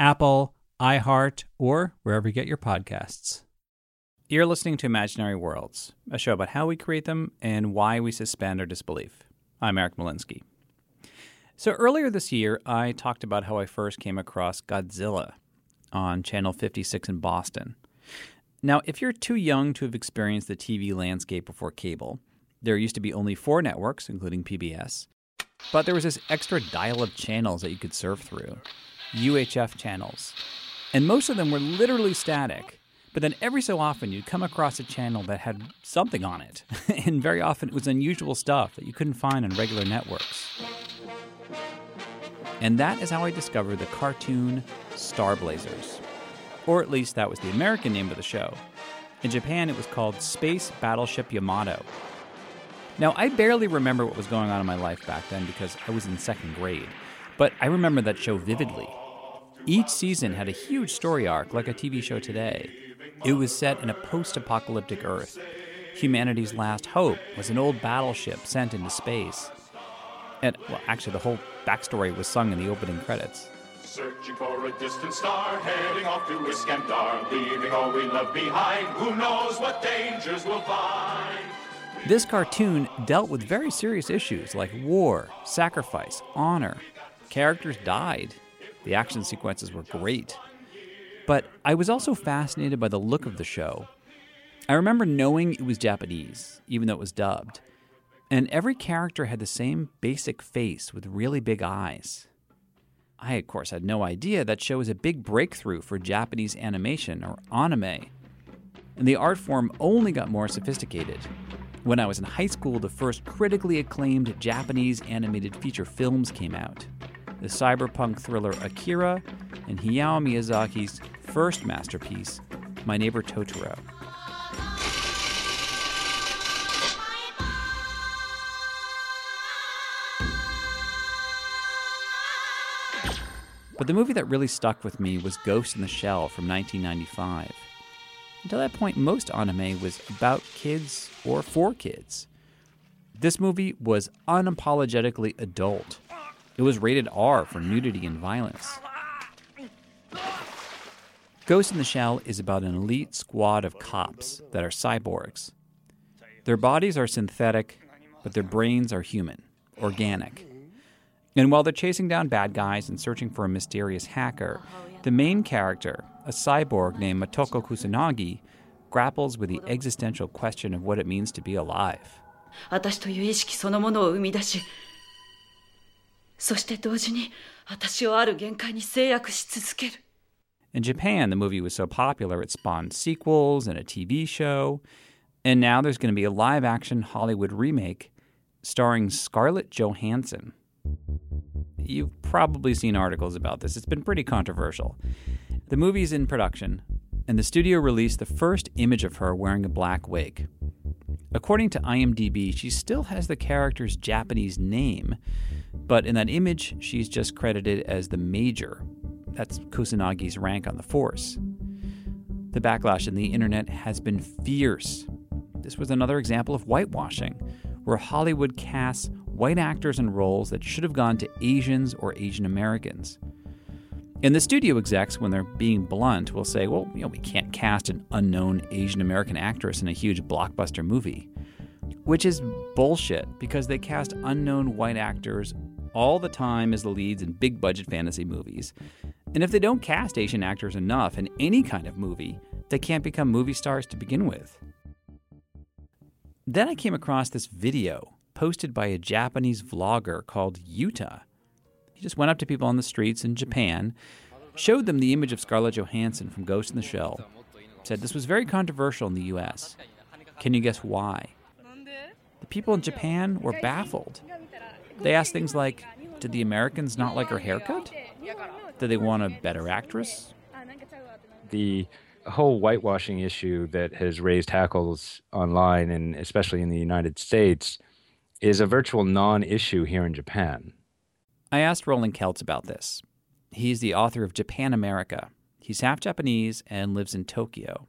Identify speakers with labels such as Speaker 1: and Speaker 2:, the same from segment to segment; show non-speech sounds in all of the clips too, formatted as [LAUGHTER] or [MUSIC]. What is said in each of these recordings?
Speaker 1: Apple, iHeart, or wherever you get your podcasts. You're listening to Imaginary Worlds, a show about how we create them and why we suspend our disbelief. I'm Eric Molinsky. So, earlier this year, I talked about how I first came across Godzilla on Channel 56 in Boston. Now, if you're too young to have experienced the TV landscape before cable, there used to be only four networks, including PBS, but there was this extra dial of channels that you could surf through UHF channels. And most of them were literally static. But then every so often you'd come across a channel that had something on it. [LAUGHS] and very often it was unusual stuff that you couldn't find on regular networks. And that is how I discovered the cartoon Star Blazers. Or at least that was the American name of the show. In Japan, it was called Space Battleship Yamato. Now, I barely remember what was going on in my life back then because I was in second grade, but I remember that show vividly. Each season had a huge story arc, like a TV show today. It was set in a post apocalyptic Earth. Humanity's last hope was an old battleship sent into space. And, well, actually, the whole backstory was sung in the opening credits.
Speaker 2: Searching for a distant star, heading off to Iskandar, leaving all we love behind. Who knows what dangers we'll find?
Speaker 1: This cartoon dealt with very serious issues like war, sacrifice, honor. Characters died. The action sequences were great. But I was also fascinated by the look of the show. I remember knowing it was Japanese, even though it was dubbed. And every character had the same basic face with really big eyes. I, of course, had no idea that show was a big breakthrough for Japanese animation, or anime. And the art form only got more sophisticated. When I was in high school, the first critically acclaimed Japanese animated feature films came out the cyberpunk thriller Akira and Hayao Miyazaki's first masterpiece, My Neighbor Totoro. But the movie that really stuck with me was Ghost in the Shell from 1995. Until that point, most anime was about kids or for kids. This movie was unapologetically adult. It was rated R for nudity and violence. Ghost in the Shell is about an elite squad of cops that are cyborgs. Their bodies are synthetic, but their brains are human, organic. And while they're chasing down bad guys and searching for a mysterious hacker, the main character, a cyborg named Motoko Kusanagi, grapples with the existential question of what it means to be alive.
Speaker 3: 私という意識そのものを生み出し そして同時に私をある限界に制約し続ける
Speaker 1: In Japan, the movie was so popular it spawned sequels and a TV show. And now there's going to be a live action Hollywood remake starring Scarlett Johansson. You've probably seen articles about this, it's been pretty controversial. The movie's in production, and the studio released the first image of her wearing a black wig. According to IMDb, she still has the character's Japanese name, but in that image, she's just credited as the Major. That's Kusanagi's rank on the force. The backlash in the internet has been fierce. This was another example of whitewashing, where Hollywood casts white actors in roles that should have gone to Asians or Asian Americans. And the studio execs, when they're being blunt, will say, well, you know, we can't cast an unknown Asian American actress in a huge blockbuster movie. Which is bullshit because they cast unknown white actors all the time as the leads in big budget fantasy movies. And if they don't cast Asian actors enough in any kind of movie, they can't become movie stars to begin with. Then I came across this video posted by a Japanese vlogger called Yuta. He just went up to people on the streets in Japan, showed them the image of Scarlett Johansson from Ghost in the Shell, said this was very controversial in the US. Can you guess why? The people in Japan were baffled. They asked things like Did the Americans not like her haircut? Did they want a better actress?
Speaker 4: The whole whitewashing issue that has raised hackles online and especially in the United States is a virtual non issue here in Japan.
Speaker 1: I asked Roland Kelts about this. He's the author of Japanamerica. He's half Japanese and lives in Tokyo.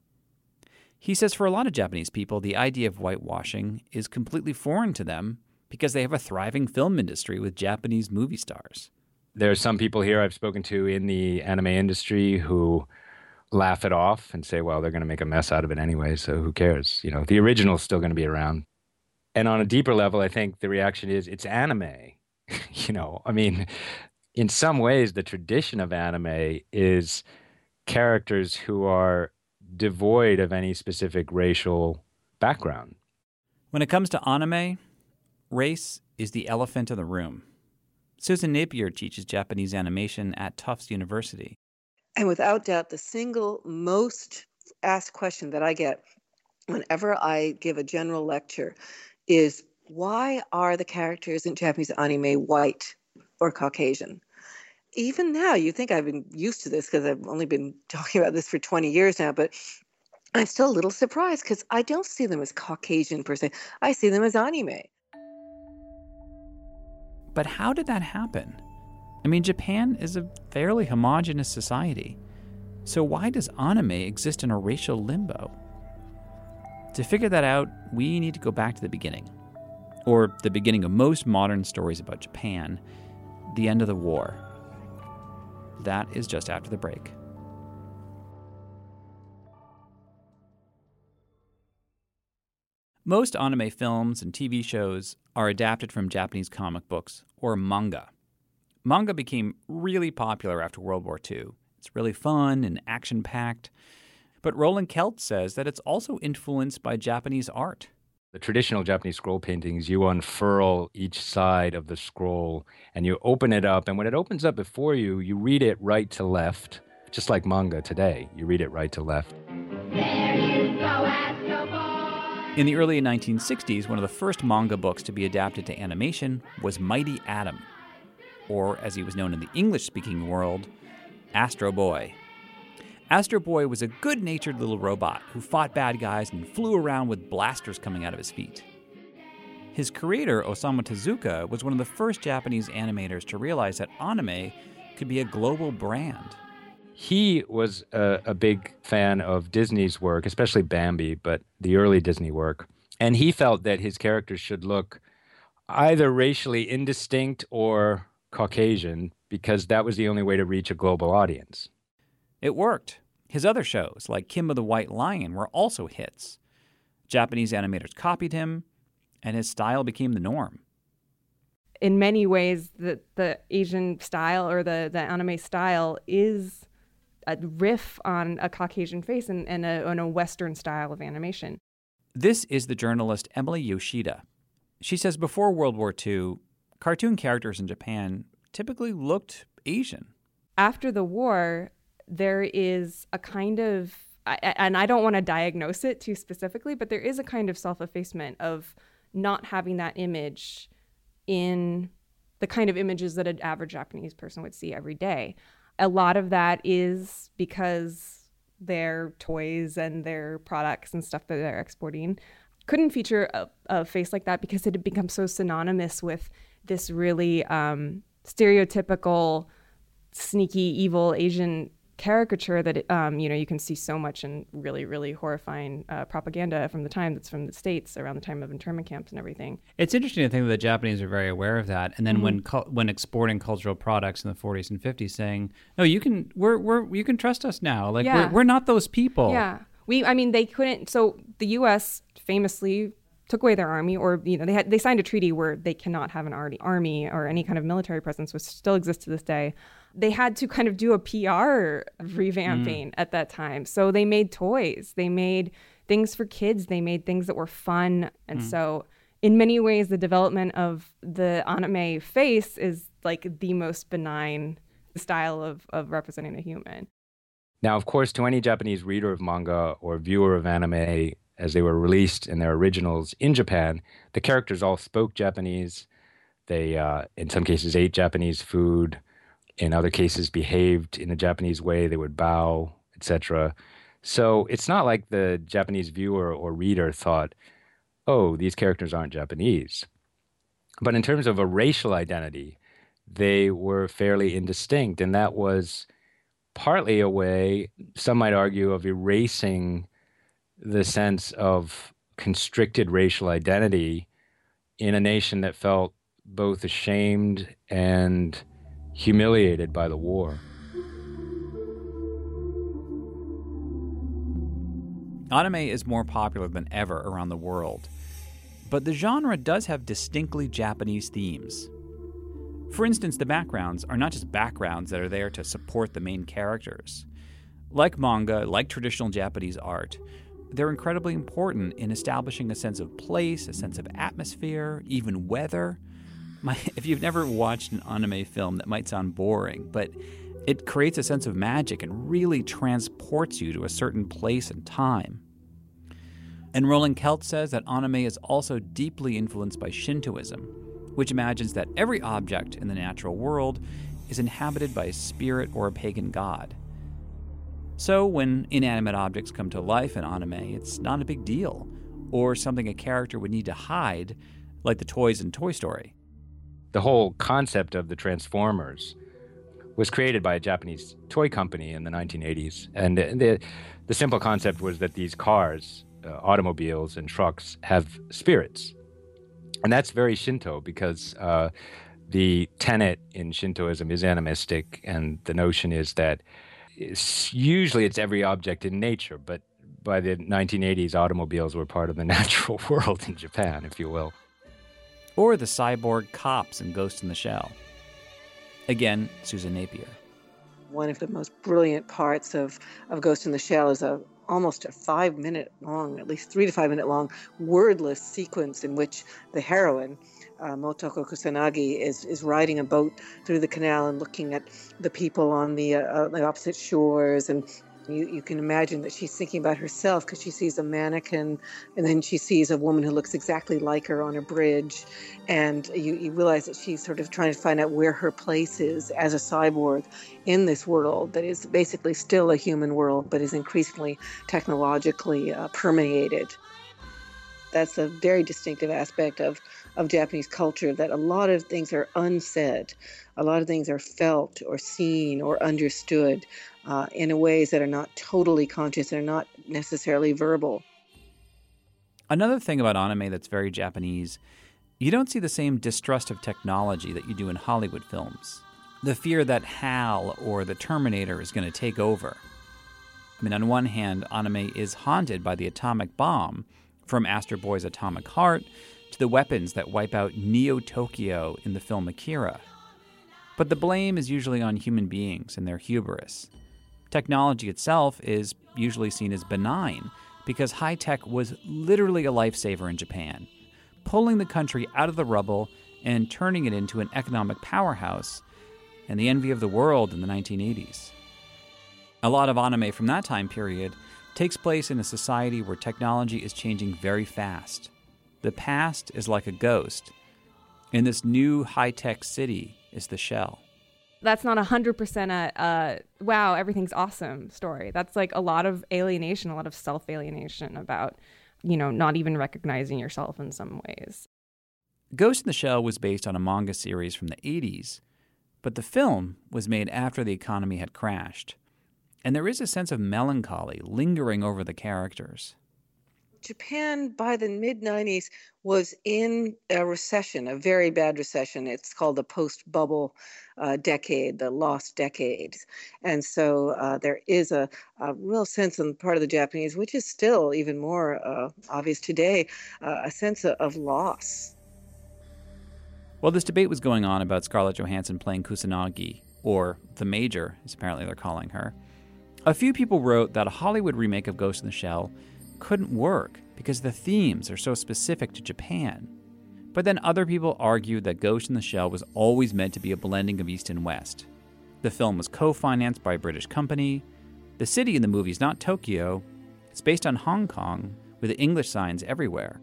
Speaker 1: He says for a lot of Japanese people, the idea of whitewashing is completely foreign to them because they have a thriving film industry with Japanese movie stars.
Speaker 4: There are some people here I've spoken to in the anime industry who laugh it off and say, well, they're going to make a mess out of it anyway, so who cares? You know, the original's still going to be around. And on a deeper level, I think the reaction is it's anime. [LAUGHS] you know, I mean, in some ways, the tradition of anime is characters who are devoid of any specific racial background.
Speaker 1: When it comes to anime, race is the elephant in the room. Susan Napier teaches Japanese animation at Tufts University.
Speaker 5: And without doubt, the single most asked question that I get whenever I give a general lecture is why are the characters in Japanese anime white or Caucasian? Even now, you think I've been used to this because I've only been [LAUGHS] talking about this for 20 years now, but I'm still a little surprised because I don't see them as Caucasian per se. I see them as anime.
Speaker 1: But how did that happen? I mean, Japan is a fairly homogenous society. So why does anime exist in a racial limbo? To figure that out, we need to go back to the beginning. Or the beginning of most modern stories about Japan the end of the war. That is just after the break. Most anime films and TV shows are adapted from Japanese comic books or manga. Manga became really popular after World War II. It's really fun and action packed. But Roland Kelts says that it's also influenced by Japanese art.
Speaker 4: The traditional Japanese scroll paintings, you unfurl each side of the scroll and you open it up. And when it opens up before you, you read it right to left, just like manga today. You read it right to left.
Speaker 1: In the early 1960s, one of the first manga books to be adapted to animation was Mighty Atom, or as he was known in the English speaking world, Astro Boy. Astro Boy was a good natured little robot who fought bad guys and flew around with blasters coming out of his feet. His creator, Osamu Tezuka, was one of the first Japanese animators to realize that anime could be a global brand.
Speaker 4: He was a, a big fan of Disney's work, especially Bambi, but the early Disney work. And he felt that his characters should look either racially indistinct or Caucasian because that was the only way to reach a global audience.
Speaker 1: It worked. His other shows, like Kimba the White Lion, were also hits. Japanese animators copied him, and his style became the norm.
Speaker 6: In many ways, the, the Asian style or the, the anime style is a riff on a Caucasian face and, and, a, and a Western style of animation.
Speaker 1: This is the journalist Emily Yoshida. She says before World War II, cartoon characters in Japan typically looked Asian.
Speaker 6: After the war, there is a kind of, and I don't want to diagnose it too specifically, but there is a kind of self effacement of not having that image in the kind of images that an average Japanese person would see every day. A lot of that is because their toys and their products and stuff that they're exporting couldn't feature a, a face like that because it had become so synonymous with this really um, stereotypical, sneaky, evil Asian caricature that um, you know you can see so much in really really horrifying uh, propaganda from the time that's from the states around the time of internment camps and everything.
Speaker 1: It's interesting to think that the Japanese are very aware of that, and then mm-hmm. when cu- when exporting cultural products in the 40s and 50s, saying, "No, you can we're we're you can trust us now. Like yeah. we're, we're not those people."
Speaker 6: Yeah, we I mean they couldn't. So the U.S. famously took away their army, or you know, they had they signed a treaty where they cannot have an army or any kind of military presence, which still exists to this day. They had to kind of do a PR revamping mm. at that time. So they made toys, they made things for kids, they made things that were fun. And mm. so, in many ways, the development of the anime face is like the most benign style of, of representing a human.
Speaker 4: Now, of course, to any Japanese reader of manga or viewer of anime as they were released in their originals in Japan, the characters all spoke Japanese. They, uh, in some cases, ate Japanese food. In other cases, behaved in a Japanese way. They would bow, etc. So it's not like the Japanese viewer or reader thought, "Oh, these characters aren't Japanese." But in terms of a racial identity, they were fairly indistinct, and that was partly a way, some might argue, of erasing the sense of constricted racial identity in a nation that felt both ashamed and humiliated by the war.
Speaker 1: Anime is more popular than ever around the world, but the genre does have distinctly Japanese themes. For instance, the backgrounds are not just backgrounds that are there to support the main characters. Like manga, like traditional Japanese art, they're incredibly important in establishing a sense of place, a sense of atmosphere, even weather. My, [LAUGHS] if you've never watched an anime film, that might sound boring, but it creates a sense of magic and really transports you to a certain place and time. And Roland Kelts says that anime is also deeply influenced by Shintoism, which imagines that every object in the natural world is inhabited by a spirit or a pagan god. So, when inanimate objects come to life in anime, it's not a big deal, or something a character would need to hide, like the toys in Toy Story.
Speaker 4: The whole concept of the Transformers was created by a Japanese toy company in the 1980s. And the, the simple concept was that these cars, uh, automobiles, and trucks have spirits and that's very Shinto because uh, the tenet in Shintoism is animistic, and the notion is that it's, usually it's every object in nature, but by the 1980s, automobiles were part of the [LAUGHS] natural world in Japan, if you will.
Speaker 1: Or the cyborg cops in Ghost in the Shell. Again, Susan Napier.
Speaker 5: One of the most brilliant parts of, of Ghost in the Shell is a almost a five minute long, at least three to five minute long, wordless sequence in which the heroine, uh, Motoko Kusanagi, is, is riding a boat through the canal and looking at the people on the, uh, the opposite shores and you, you can imagine that she's thinking about herself because she sees a mannequin and then she sees a woman who looks exactly like her on a bridge. And you, you realize that she's sort of trying to find out where her place is as a cyborg in this world that is basically still a human world but is increasingly technologically uh, permeated. That's a very distinctive aspect of, of Japanese culture that a lot of things are unsaid. A lot of things are felt or seen or understood uh, in ways that are not totally conscious and are not necessarily verbal.
Speaker 1: Another thing about anime that's very Japanese, you don't see the same distrust of technology that you do in Hollywood films. The fear that HAL or the Terminator is going to take over. I mean, on one hand, anime is haunted by the atomic bomb, from Astro Boy's Atomic Heart to the weapons that wipe out Neo Tokyo in the film Akira. But the blame is usually on human beings and their hubris. Technology itself is usually seen as benign because high tech was literally a lifesaver in Japan, pulling the country out of the rubble and turning it into an economic powerhouse and the envy of the world in the 1980s. A lot of anime from that time period takes place in a society where technology is changing very fast. The past is like a ghost, and this new high tech city is the shell
Speaker 6: that's not a hundred percent a wow everything's awesome story. That's like a lot of alienation, a lot of self alienation about you know not even recognizing yourself in some ways.
Speaker 1: Ghost in the Shell was based on a manga series from the 80s, but the film was made after the economy had crashed, and there is a sense of melancholy lingering over the characters.
Speaker 5: Japan by the mid 90s was in a recession, a very bad recession. It's called the post bubble uh, decade, the lost decades. And so uh, there is a, a, real sense on the part of the Japanese, which is still even more uh, obvious today, uh, a sense of, of loss.
Speaker 1: While this debate was going on about Scarlett Johansson playing Kusanagi, or the Major, as apparently they're calling her. A few people wrote that a Hollywood remake of Ghost in the Shell couldn't work because the themes are so specific to Japan. But then other people argued that Ghost in the Shell was always meant to be a blending of East and West. The film was co financed by a British company. The city in the movie is not Tokyo, it's based on Hong Kong, with English signs everywhere.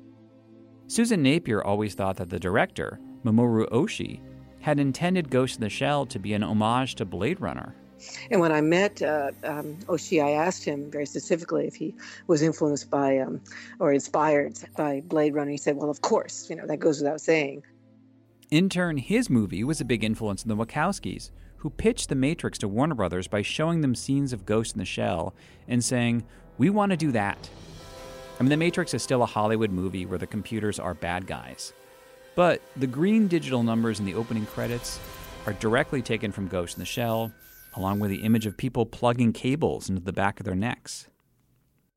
Speaker 1: Susan Napier always thought that the director, Mamoru Oshii, had intended Ghost in the Shell to be an homage to Blade Runner.
Speaker 5: And when I met uh, um, I asked him very specifically if he was influenced by um, or inspired by Blade Runner. He said, "Well, of course, you know that goes without saying."
Speaker 1: In turn, his movie was a big influence on the Wachowskis, who pitched The Matrix to Warner Brothers by showing them scenes of Ghost in the Shell and saying, "We want to do that." I mean, The Matrix is still a Hollywood movie where the computers are bad guys. But the green digital numbers in the opening credits are directly taken from Ghost in the Shell, along with the image of people plugging cables into the back of their necks.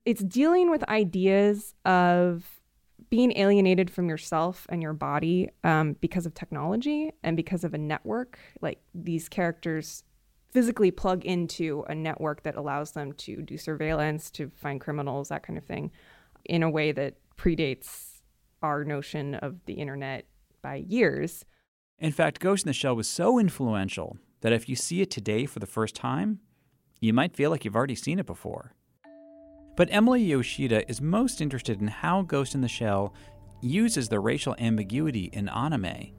Speaker 6: It's dealing with ideas of being alienated from yourself and your body um, because of technology and because of a network. Like these characters physically plug into a network that allows them to do surveillance, to find criminals, that kind of thing, in a way that predates our notion of the internet by years.
Speaker 1: In fact, Ghost in the Shell was so influential that if you see it today for the first time, you might feel like you've already seen it before. But Emily Yoshida is most interested in how Ghost in the Shell uses the racial ambiguity in anime. I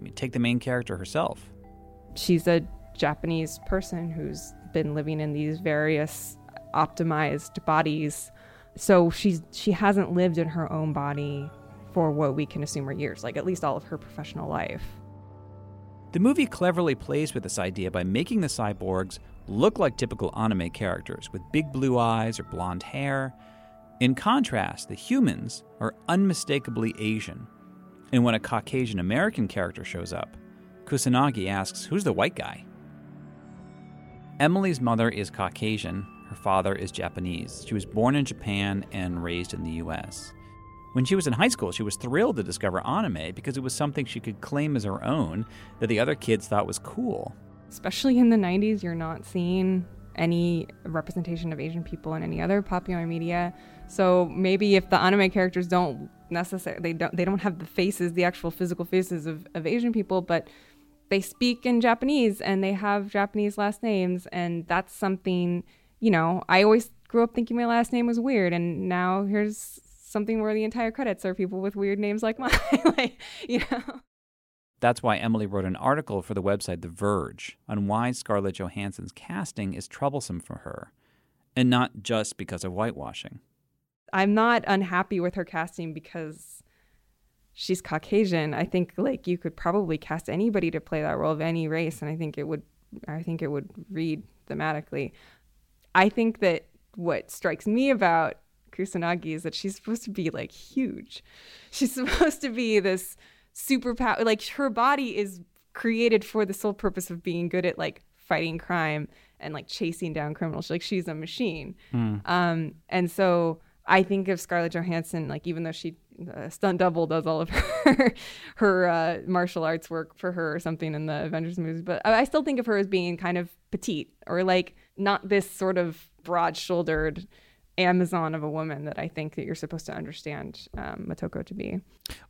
Speaker 1: mean, take the main character herself.
Speaker 6: She's a Japanese person who's been living in these various optimized bodies. So she's she hasn't lived in her own body for what we can assume are years, like at least all of her professional life.
Speaker 1: The movie cleverly plays with this idea by making the cyborgs look like typical anime characters with big blue eyes or blonde hair. In contrast, the humans are unmistakably Asian. And when a Caucasian American character shows up, Kusanagi asks, Who's the white guy? Emily's mother is Caucasian, her father is Japanese. She was born in Japan and raised in the US. When she was in high school, she was thrilled to discover anime because it was something she could claim as her own that the other kids thought was cool.
Speaker 6: Especially in the 90s, you're not seeing any representation of Asian people in any other popular media. So maybe if the anime characters don't necessarily they don't they don't have the faces, the actual physical faces of, of Asian people, but they speak in Japanese and they have Japanese last names and that's something, you know, I always grew up thinking my last name was weird and now here's something where the entire credits are people with weird names like mine. [LAUGHS] like, you know.
Speaker 1: That's why Emily wrote an article for the website The Verge on why Scarlett Johansson's casting is troublesome for her, and not just because of whitewashing.
Speaker 6: I'm not unhappy with her casting because she's Caucasian. I think like you could probably cast anybody to play that role of any race, and I think it would I think it would read thematically. I think that what strikes me about Kusanagi is that she's supposed to be like huge. She's [LAUGHS] supposed to be this superpower. Like her body is created for the sole purpose of being good at like fighting crime and like chasing down criminals. Like she's a machine. Mm. Um, and so I think of Scarlett Johansson, like even though she uh, stunt double does all of [LAUGHS] her her uh, martial arts work for her or something in the Avengers movies, but I still think of her as being kind of petite or like not this sort of broad shouldered Amazon of a woman that I think that you're supposed to understand um, Motoko to be.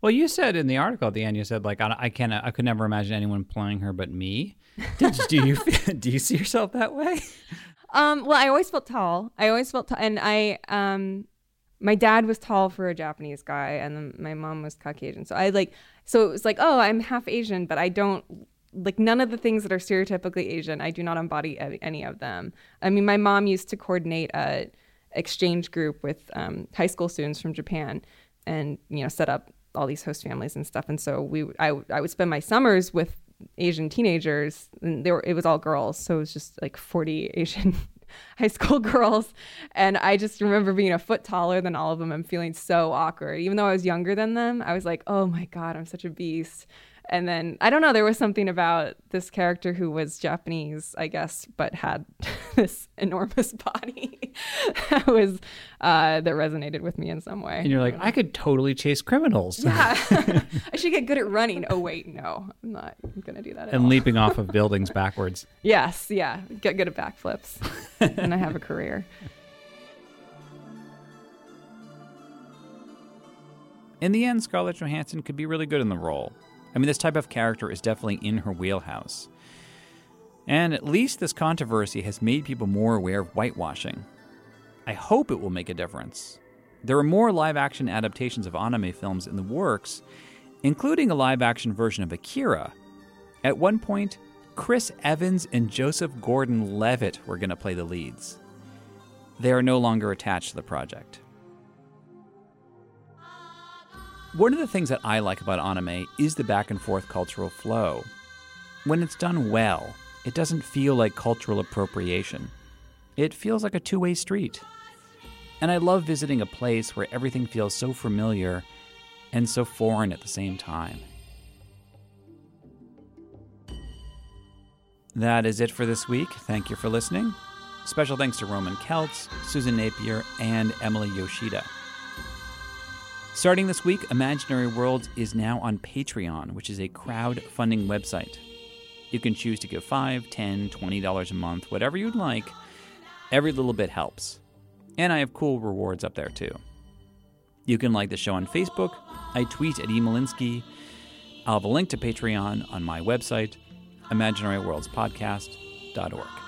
Speaker 1: Well, you said in the article at the end, you said like I, I can't, I could never imagine anyone playing her but me. [LAUGHS] Did, do you [LAUGHS] do you see yourself that way?
Speaker 6: Um, well, I always felt tall. I always felt tall, and I um, my dad was tall for a Japanese guy, and then my mom was Caucasian. So I like, so it was like, oh, I'm half Asian, but I don't like none of the things that are stereotypically Asian. I do not embody any of them. I mean, my mom used to coordinate a exchange group with um, high school students from Japan, and you know set up all these host families and stuff. And so we, I, I would spend my summers with Asian teenagers, and they were it was all girls, so it was just like forty Asian [LAUGHS] high school girls. And I just remember being a foot taller than all of them and feeling so awkward. Even though I was younger than them, I was like, oh my God, I'm such a beast. And then I don't know, there was something about this character who was Japanese, I guess, but had this [LAUGHS] enormous body that was uh, that resonated with me in some way.
Speaker 1: And you're like, I could totally chase criminals.
Speaker 6: Yeah, [LAUGHS] [LAUGHS] I should get good at running. Oh wait, no, I'm not gonna do that. At
Speaker 1: and
Speaker 6: all.
Speaker 1: leaping off of buildings backwards.
Speaker 6: Yes, yeah, get good at backflips, and I have a career.
Speaker 1: In the end, Scarlett Johansson could be really good in the role. I mean, this type of character is definitely in her wheelhouse. And at least this controversy has made people more aware of whitewashing. I hope it will make a difference. There are more live action adaptations of anime films in the works, including a live action version of Akira. At one point, Chris Evans and Joseph Gordon Levitt were going to play the leads. They are no longer attached to the project. One of the things that I like about anime is the back and forth cultural flow. When it's done well, it doesn't feel like cultural appropriation. It feels like a two way street. And I love visiting a place where everything feels so familiar and so foreign at the same time. That is it for this week. Thank you for listening. Special thanks to Roland Kelts, Susan Napier, and Emily Yoshida. Starting this week, Imaginary Worlds is now on Patreon, which is a crowd-funding website. You can choose to give $5, $10, $20 a month, whatever you'd like. Every little bit helps. And I have cool rewards up there too. You can like the show on Facebook. I tweet at emolinsky. I'll have a link to Patreon on my website, imaginaryworldspodcast.org.